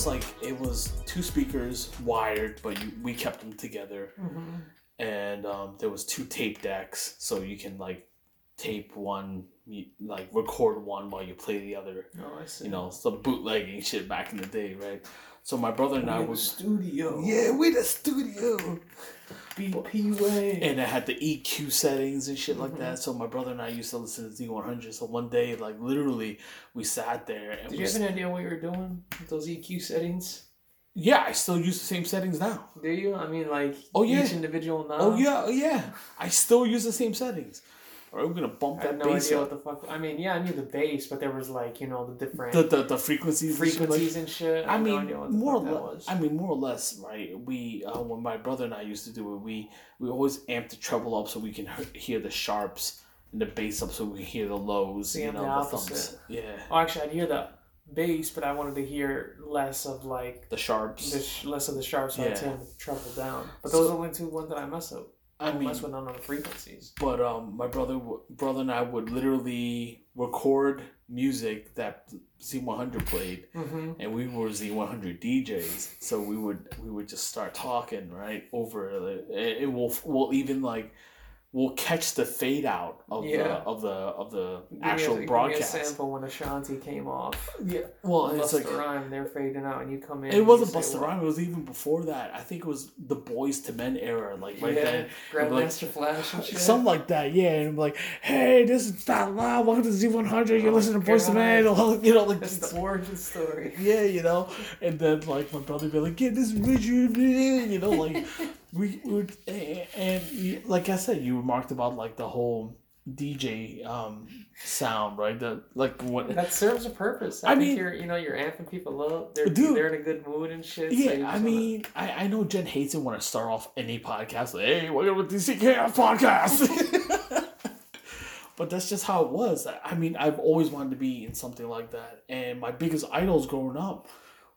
was like it was two speakers wired, but you, we kept them together, and um, there was two tape decks, so you can like tape one, you, like record one while you play the other. Oh, I see. You know, some bootlegging shit back in the day, right? So my brother and I in was studio. yeah, we the studio. BP way. and it had the EQ settings and shit like that. Mm-hmm. So my brother and I used to listen to Z100. So one day, like literally, we sat there and Did we you have an idea what you were doing with those EQ settings? yeah, I still use the same settings now. Do you? I mean, like Oh, yeah. each individual knob. Oh yeah, oh yeah, I still use the same settings. Or we're gonna bump I had that no bass idea up. what the fuck. I mean, yeah, I knew the bass, but there was like you know the different The, the the frequencies, and shit like- frequencies and shit. I had no mean, what more or less. I mean, more or less, right? We uh, when my brother and I used to do it, we we always amp the treble up so we can hear the sharps and the bass up so we can hear the lows. See, you I'm know, the opposite. thumbs. Yeah, Oh, actually, I'd hear the bass, but I wanted to hear less of like the sharps. the sh- less of the sharps. so Yeah. turn the treble down. But So- those are the only two ones that I mess up. I I mean, none of the frequencies. but um, my brother, w- brother and I would literally record music that Z100 played, Mm-hmm. and we were Z100 DJs. So we would we would just start talking right over it. It, it will we'll even like we'll catch the fade out of the of the of the Give me a- actual give me a broadcast. sample when Ashanti came off. Yeah, well, it's like. Rhyme, they're fading out, and you come in. It wasn't Busta "What?" Rhyme. It was even before that. I think it was the Boyz II Men era, like right yeah, then. I'm like, Flash and shit. Something like that, yeah. And I'm like, hey, this is Fat Loud. Welcome to Z100. You're Oh, listening to Boyz II. Men. You know, like, That's the origin story. yeah, you know. And then, like, my brother be like, yeah, this is Richard. You know, like, we would, and, like I said, you remarked about, like, the whole DJ um sound, right? The, like, what. That serves a purpose. I, I think mean- you're, you know, you're amping people up. They're, Dude. they're in a good mood and shit. Yeah, you I mean, I, I know Jen hates it when I start off any podcast. Like, hey, welcome to DC Chaos Podcast. but that's just how it was. I mean, I've always wanted to be in something like that. And my biggest idols growing up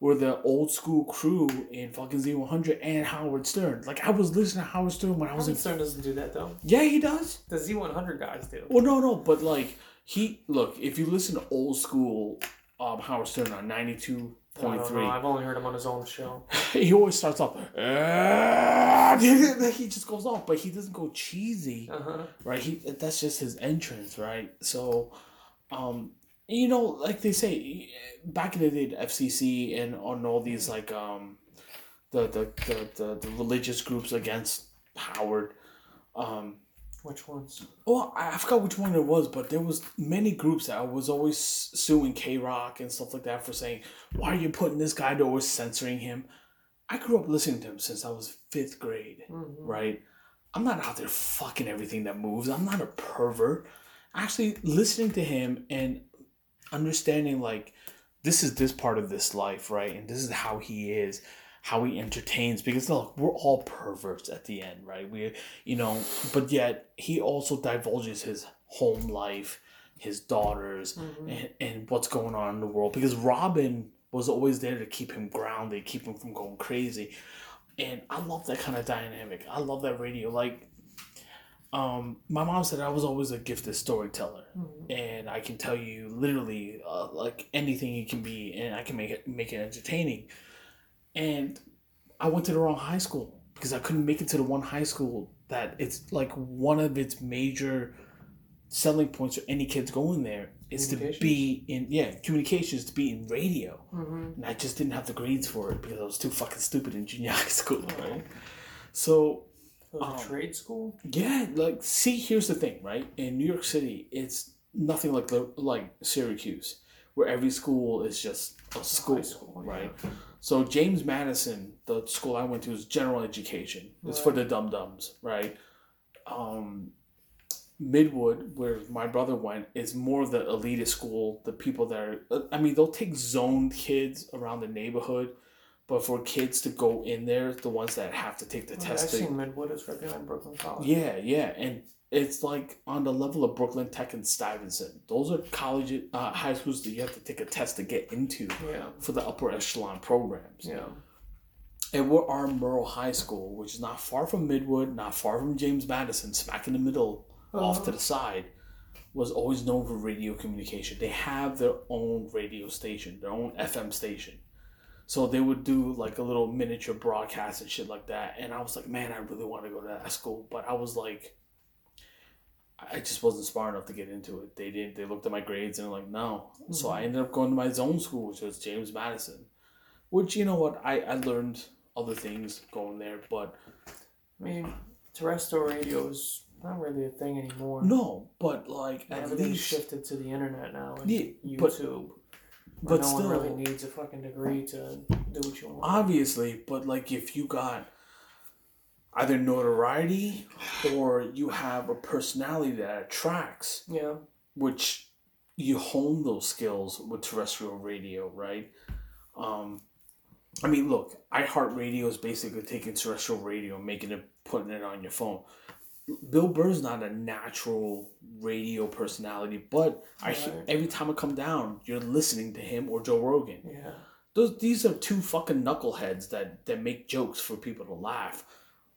were the old school crew in fucking Z100 and Howard Stern. Like, I was listening to Howard Stern when I was Howard in. Stern doesn't do that though. Yeah, he does. The Z100 guys do. Well, no, no, but like, he, look, if you listen to old school um, Howard Stern on 92. I don't know. 0.3 I've only heard him on his own show. he always starts off. He just goes off, but he doesn't go cheesy, Uh huh. right? He that's just his entrance, right? So, um, you know, like they say back in the day, the FCC and on all these like um, the the the the, the religious groups against Howard. Um, Which ones? well, I I forgot which one it was, but there was many groups that was always suing K Rock and stuff like that for saying, "Why are you putting this guy?" They're always censoring him. I grew up listening to him since I was fifth grade, Mhm. right? I'm not out there fucking everything that moves. I'm not a pervert. Actually, listening to him and understanding like this is this part of this life, right? And this is how he is, how he entertains. Because look, we're all perverts at the end, right? We, you know, but yet he also divulges his home life, his daughters, Mhm. and, and what's going on in the world. Because Robin was always there to keep him grounded, keep him from going crazy. And I love that kind of dynamic. I love that radio. Like, um, my mom said I was always a gifted storyteller Mhm. and I can tell you literally uh, like anything you can be, and I can make it make it entertaining. And I went to the wrong high school because I couldn't make it to the one high school that it's like one of its major selling points for any kids going there is to be in yeah communications to be in radio, Mhm. and I just didn't have the grades for it because I was too fucking stupid in junior high school, right? So It was a Um, trade school. yeah, like see, here's the thing, right? In New York City, it's nothing like the like Syracuse, where every school is just a school, school, yeah. right? So James Madison, the school I went to, is general education. It's for the dum dums, right? Um, Midwood, where my brother went, is more of the elitist school. The people that are, I mean, they'll take zoned kids around the neighborhood, but for kids to go in there, the ones that have to take the Okay, I've test, seen Midwood. It's right behind Brooklyn College. yeah, yeah, and it's like on the level of Brooklyn Tech and Stuyvesant. Those are college, uh, high schools that you have to take a test to get into Yeah. for the upper echelon programs. Yeah. And we're R. Murrow High School, which is not far from Midwood, not far from James Madison, smack in the middle, off to the side. was always known for radio communication. They have their own radio station, their own FM station. So they would do like a little miniature broadcast and shit like that. And I was like, man, I really want to go to that school. But I was like, I just wasn't smart enough to get into it. They didn't. They looked at my grades and like, no. So I mm-hmm. ended up going to my zone school, which was James Madison. Which you know what, I I learned other things going there, but I mean, terrestrial radio is not really a thing anymore. no, but like at Everything's least shifted to the internet now and Yeah, YouTube. but no still- one really needs a fucking degree to do what you want. obviously, but like if you got either notoriety or you have a personality that attracts, yeah. which you hone those skills with terrestrial radio, right? Um, I mean, look, iHeartRadio is basically taking terrestrial radio and making it, putting it on your phone. Bill Burr's not a natural radio personality, but I every time I come down, you're listening to him or Joe Rogan. Yeah. Those these are two fucking knuckleheads that that make jokes for people to laugh.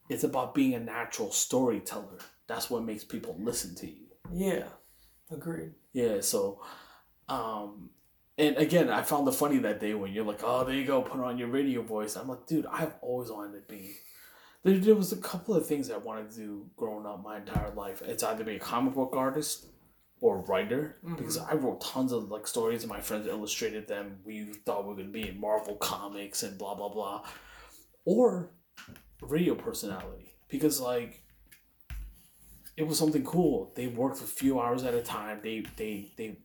It's about being a natural storyteller. That's what makes people listen to you. Yeah. Agreed. Yeah, so um and again, I found it funny that day when you're like, "Oh, there you go, put on your radio voice." I'm like, "Dude, I've always wanted to be." There, there was a couple of things I wanted to do growing up my entire life. It's either be a comic book artist or writer mm-hmm. because I wrote tons of like stories and my friends illustrated them. We thought we were gonna be in Marvel comics and blah blah blah, or radio personality because like it was something cool. They worked a few hours at a time. They they they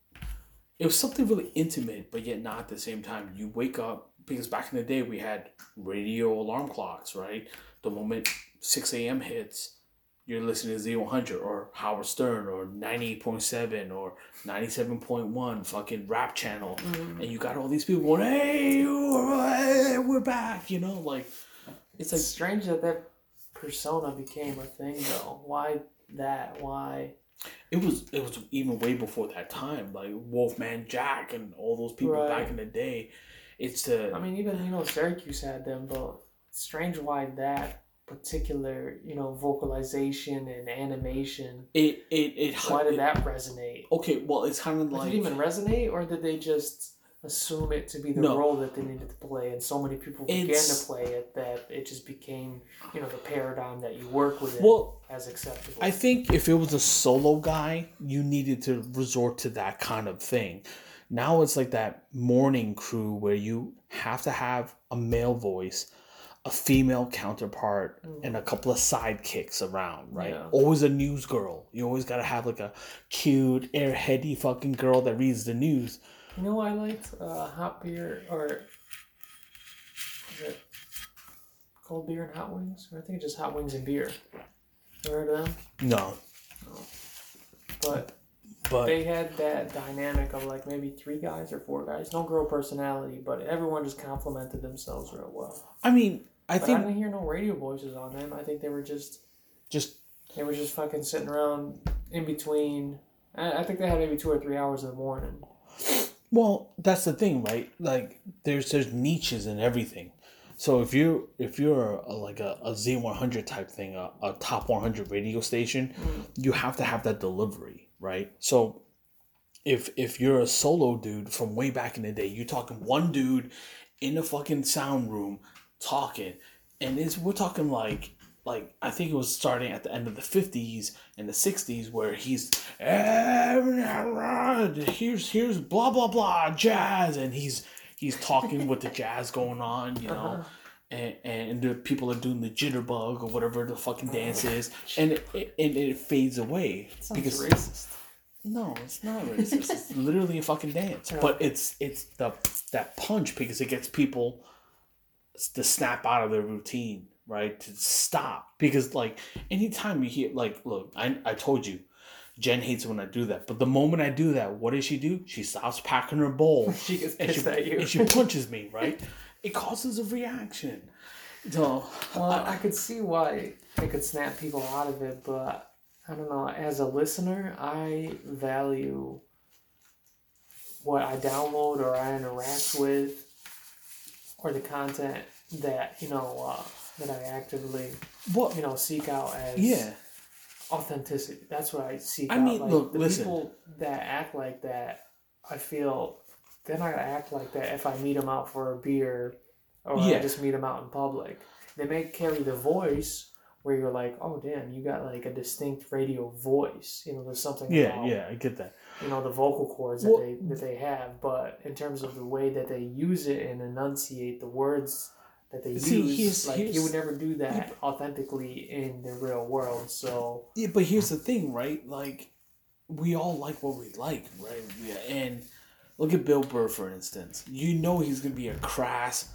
it was something really intimate, but yet not at the same time. You wake up because back in the day we had radio alarm clocks, right? The moment six a.m. hits, you're listening to Z one hundred or Howard Stern or ninety eight point seven or ninety seven point one fucking rap channel, mm-hmm. and you got all these people going, "Hey, hey, we're back," you know, like it's It's like strange that that persona became a thing, though. Why that? Why? It was it was even way before that time, like Wolfman Jack and all those people Right. back in the day. It's to I mean, even you know, Syracuse had them, but strange why that particular you know vocalization and animation. it it it. Why did it- that resonate? Okay, well, it's kind of Like, did it even resonate, or did they just assume it to be the No. role that they needed to play, and so many people began It's- to play it that it just became, you know, the paradigm that you work with Well, as acceptable. I think if it was a solo guy, you needed to resort to that kind of thing. Now it's like that morning crew where you have to have a male voice, a female counterpart, and a couple of sidekicks around, right? Yeah. Always a news girl. You always gotta have like a cute, airheady fucking girl that reads the news. you know, I liked uh, hot beer or is it cold beer and hot wings, or I think it's just hot wings and beer. You heard of them? No, but they had that dynamic of like maybe three guys or four guys, no girl personality, but everyone just complimented themselves real well. I mean, I But I think didn't hear no radio voices on them. I think they were just just they were just fucking sitting around in between. I, I think they had maybe two or three hours in the morning. Well, that's the thing, right? Like there's there's niches in everything. So if you if you're a, like a, a Z100 type thing, a, a top 100 radio station, mm. you have to have that delivery, right? So if if you're a solo dude from way back in the day, you're talking one dude in the fucking sound room talking, and it's we're talking like like I think it was starting at the end of the 50s and the 60s where he's here's here's blah blah blah jazz and he's he's talking with the jazz going on you know uh-huh. And and the people are doing the jitterbug or whatever the fucking dance is and it, it, and it fades away Sounds because racist. no it's not racist. It's literally a fucking dance but it's it's the that punch because it gets people to snap out of their routine right to stop because like anytime you hear like look I, I told you jen hates when i do that but the moment i do that what does she do? She stops packing her bowl. She gets pissed she, at you. and she punches me right it causes a reaction so Well, I could see why it could snap people out of it, but I don't know. As a listener, I value what I download or I interact with, or the content that you know uh, that I actively what you know seek out as yeah authenticity. That's what I seek I out. mean, like, look, the listen. people that act like that, I feel they're not gonna act like that if I meet them out for a beer or I just meet them out in public. They may carry the voice where you're like, oh damn, you got like a distinct radio voice. You know, there's something Yeah, about yeah, I get that. you know the vocal cords that Well- they that they have, but in terms of the way that they use it and enunciate the words that they See, use, here's- like here's- you would never do that authentically in the real world. So Yeah, but here's the thing, right? Like, we all like what we like, right? Yeah, and look at Bill Burr, for instance. You know he's gonna be a crass,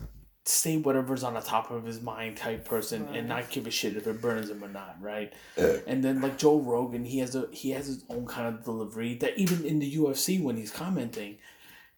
say whatever's on the top of his mind type person, Right. and not give a shit if it burns him or not, right? and then like Joe Rogan, he has a he has his own kind of delivery that even in the UFC when he's commenting,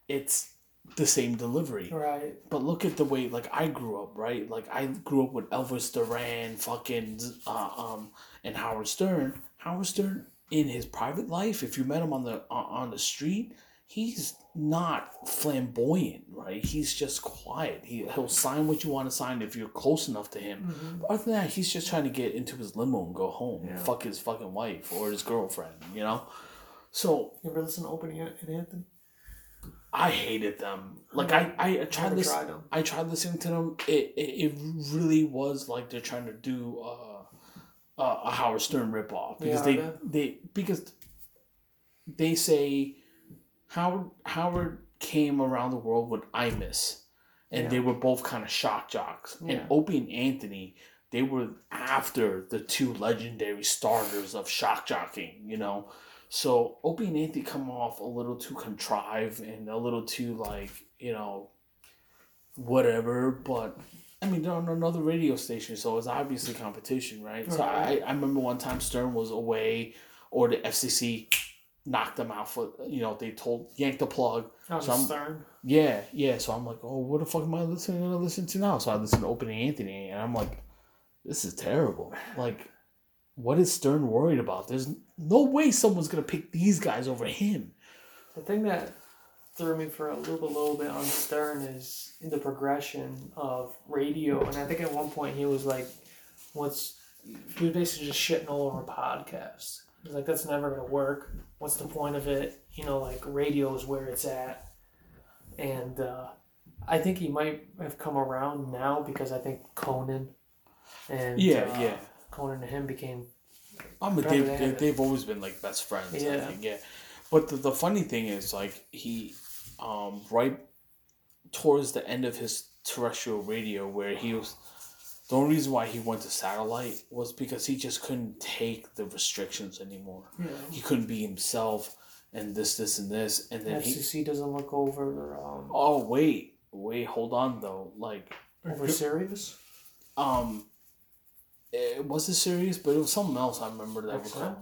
it's the same delivery. right, But look at the way like I grew up, right? Like I grew up with Elvis Duran, fucking uh, um, and Howard Stern. Howard Stern in his private life, if you met him on the on on the street, he's not flamboyant, right? He's just quiet. He he'll sign what you want to sign if you're close enough to him. But other than that, he's just trying to get into his limo and go home, Yeah. fuck his fucking wife or his girlfriend, you know. So you ever listen to Opie and Anthony? I hated them. Like I, I tried this. tried. I tried listening to them. It, it, it really was like they're trying to do uh, uh, a Howard Stern ripoff because Yeah, they, they because they say Howard Howard came around the world with Imus, and Yeah. they were both kind of shock jocks. Yeah. And Opie and Anthony, they were after the two legendary starters of shock jocking. You know. So Opie and Anthony come off a little too contrived and a little too like you know, whatever. But I mean, they're on another radio station, so it's obviously competition, right? So I, Right. I remember one time Stern was away, or the FCC knocked them out for you know they told yanked the plug. Oh, So I'm- Stern. Yeah, yeah. So I'm like, oh, what the fuck am I listening to listen to now? So I listen to Opie and Anthony, and I'm like, this is terrible. Like, what is Stern worried about? There's no way someone's gonna pick these guys over him. The thing that threw me for a little, little bit on Stern is the progression of radio, and I think at one point he was like, "What's?" He was basically just shitting all over podcasts. He's like, "That's never gonna work. What's the point of it? You know, like radio is where it's at." And uh, I think he might have come around now because I think Conan and Yeah, uh, yeah. Conan and him became I mean, Rather they, than they, it. they've always been like best friends. I Yeah. think, yeah. But the, the funny thing is, like, he, um, right towards the end of his terrestrial radio, where he was, the only reason why he went to satellite was because he just couldn't take the restrictions anymore. you He couldn't be himself and this, this, and this. And then he, FCC doesn't look over um, oh, wait, wait, hold on though. Like, over Sirius. um, it was a Sirius, but it was something else I remember that was XM?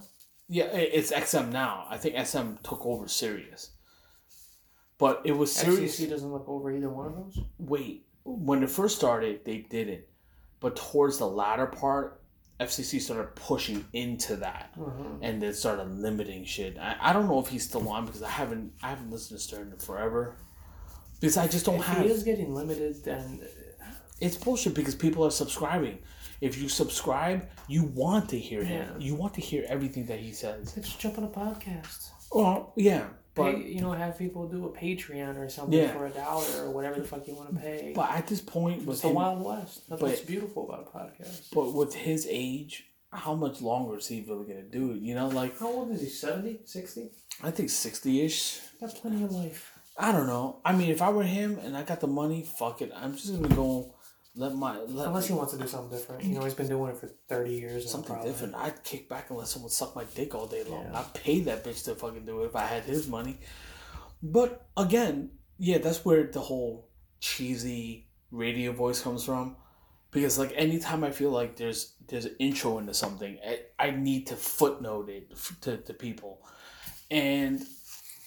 Yeah, i- it's XM now. I think XM took over Sirius. But it was Sirius. FCC doesn't look over either one of those. Wait, when it first started, they didn't. But towards the latter part, FCC started pushing into that, Mm-hmm. and then started limiting shit. I, I don't know if he's still on because I haven't I haven't listened to Stern in forever. Because I just don't If have. he is getting limited, then It's bullshit because people are subscribing. If you subscribe, you want to hear him. Yeah. You want to hear everything that he says. just jump on a podcast. Well, yeah, but Pay, you know, have people do a Patreon or something Yeah. for a dollar or whatever the fuck you want to pay. but at this point, with it's the him, Wild West. That's but- what's beautiful about a podcast. but with his age, how much longer is he really gonna do it? You know, like How old is he? 70? 60? I think sixty ish. Got plenty of life. I don't know. I mean, if I were him and I got the money, fuck it. I'm just gonna go let my let Unless he wants to do something different. You know, he's been doing it for 30 years. something probably- different. I'd kick back and let someone suck my dick all day long. Yeah. I'd pay that bitch to fucking do it if I had his money. But again, yeah, that's where the whole cheesy radio voice comes from. Because like anytime I feel like there's there's an intro into something, I, I need to footnote it to, to people, and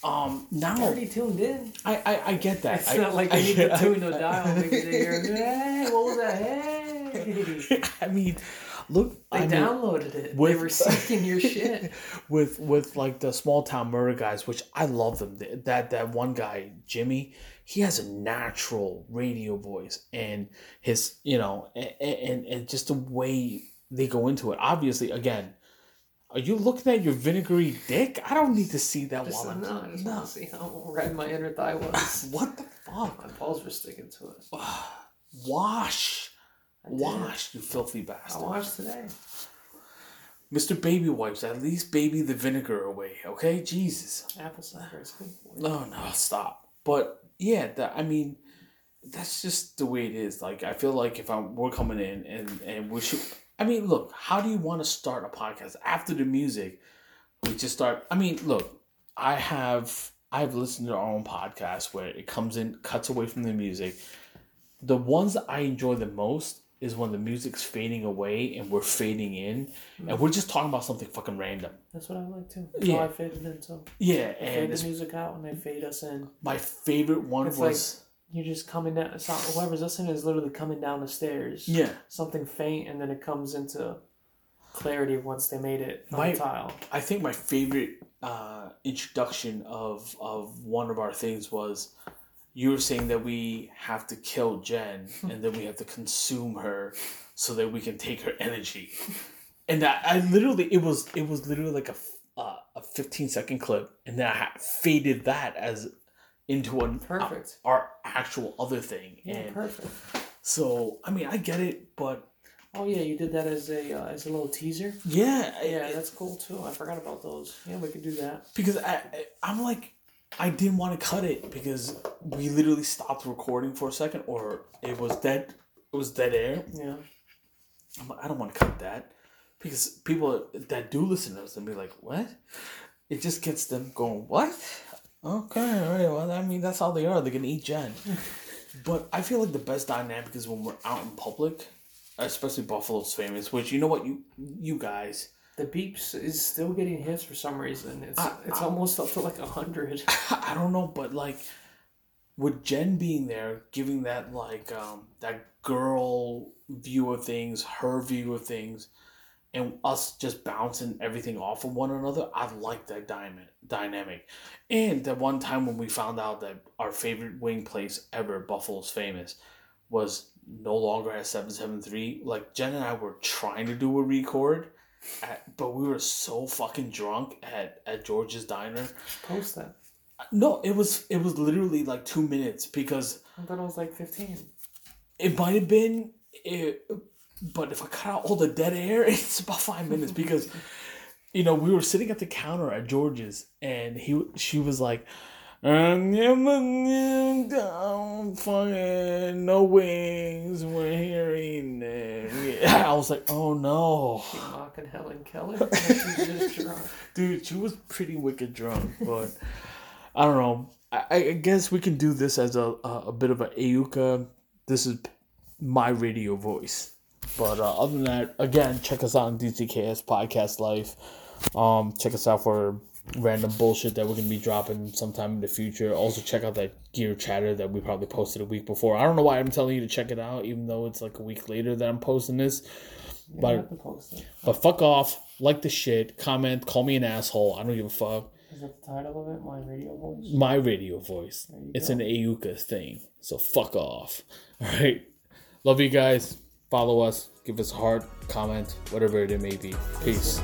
um now Already tuned in. I, I, I get that. It's I, not like I, they need to tune the dial because they hear, hey, what was that? Hey. I mean, look, They I mean, downloaded it. with- they were seeking your shit. with with like the small town murder guys, which I love them. That that one guy, Jimmy, he has a natural radio voice, and his you know, and and, and just the way they go into it. Obviously, again, Are you looking at your vinegary dick? I don't need to see that Just, while I'm. no, I just No. want to see how red my inner thigh was. What the fuck? my balls were sticking to it. Wash. Wash, you filthy bastard. I washed today. Mr. Baby Wipes, at least baby the vinegar away, okay? Jesus. Apple cider is good. No, no, stop. But yeah, that I mean, that's just the way it is. Like I feel like if I'm we're coming in and and we should. I mean, look, how do you want to start a podcast after the music? We just start. I mean, look, I have I've listened to our own podcast where it comes in, cuts away from the music. The ones that I enjoy the most is when the music's fading away and we're fading in, and we're just talking about something fucking random. That's what I like too. That's Yeah. I faded into. Yeah, Fade and the music out and they fade us in. my favorite one It's was You're just coming down. It's not, whoever's listening is literally coming down the stairs. yeah. Something faint and then it comes into clarity once they made it on My- tile. I think my favorite uh, introduction of of one of our things was you were saying that we have to kill Jen and then we have to consume her so that we can take her energy. And that I literally it was it was literally like a uh, a 15 second clip and then I faded that as into an Perfect. our actual other thing. Yeah, and perfect. so I mean I get it, but Oh yeah, you did that as a uh, as a little teaser. yeah, Yeah, that's cool too. I forgot about those. Yeah, we could do that. because I, I I'm like I didn't want to cut it because we literally stopped recording for a second or it was dead it was dead air. Yeah. I'm like, I don't want to cut that because people that do listen to us and be like, "What?" It just gets them going, "What?" Okay, all right. Well, I mean, that's how they are. They're gonna eat Jen. but I feel like the best dynamic is when we're out in public, especially Buffalo's famous. Which you know what you you guys. The beeps is still getting hits for some reason. It's I- it's I- almost up to like a hundred. I don't know, but like with Jen being there, giving that like um that girl view of things, her view of things, and us just bouncing everything off of one another, I like that dynamic dynamic. And that one time when we found out that our favorite wing place ever, Buffalo's famous, was no longer at seven seven three. Like Jen and I were trying to do a record. At, but we were so fucking drunk at, at George's Diner Post that. no, it was it was literally like two minutes because I thought it was like fifteen. it might have been it, but if I cut out all the dead air, it's about five minutes because you know we were sitting at the counter at George's and he she was like. "Um, fucking no wings. We're here eating it. I was like, oh no, Keep mocking Helen Keller. She's dude. She was pretty wicked drunk, but I don't know. I, I guess we can do this as a a, a bit of a Ayuka. This is my radio voice. But uh, other than that, again, check us out on DCKS Podcast Life. Um, check us out for random bullshit that we're gonna be dropping sometime in the future. Also, check out that Gear Chatter that we probably posted a week before. I don't know why I'm telling you to check it out, even though it's like a week later that I'm posting this. But- I have to post it. But fuck off, like the shit, comment, call me an asshole. I don't give a fuck. Is that the title of it? My radio voice. My radio voice. It's go. an Ayuka thing. So fuck off. All right. Love you guys. Follow us. Give us a heart, comment, whatever it may be. Peace.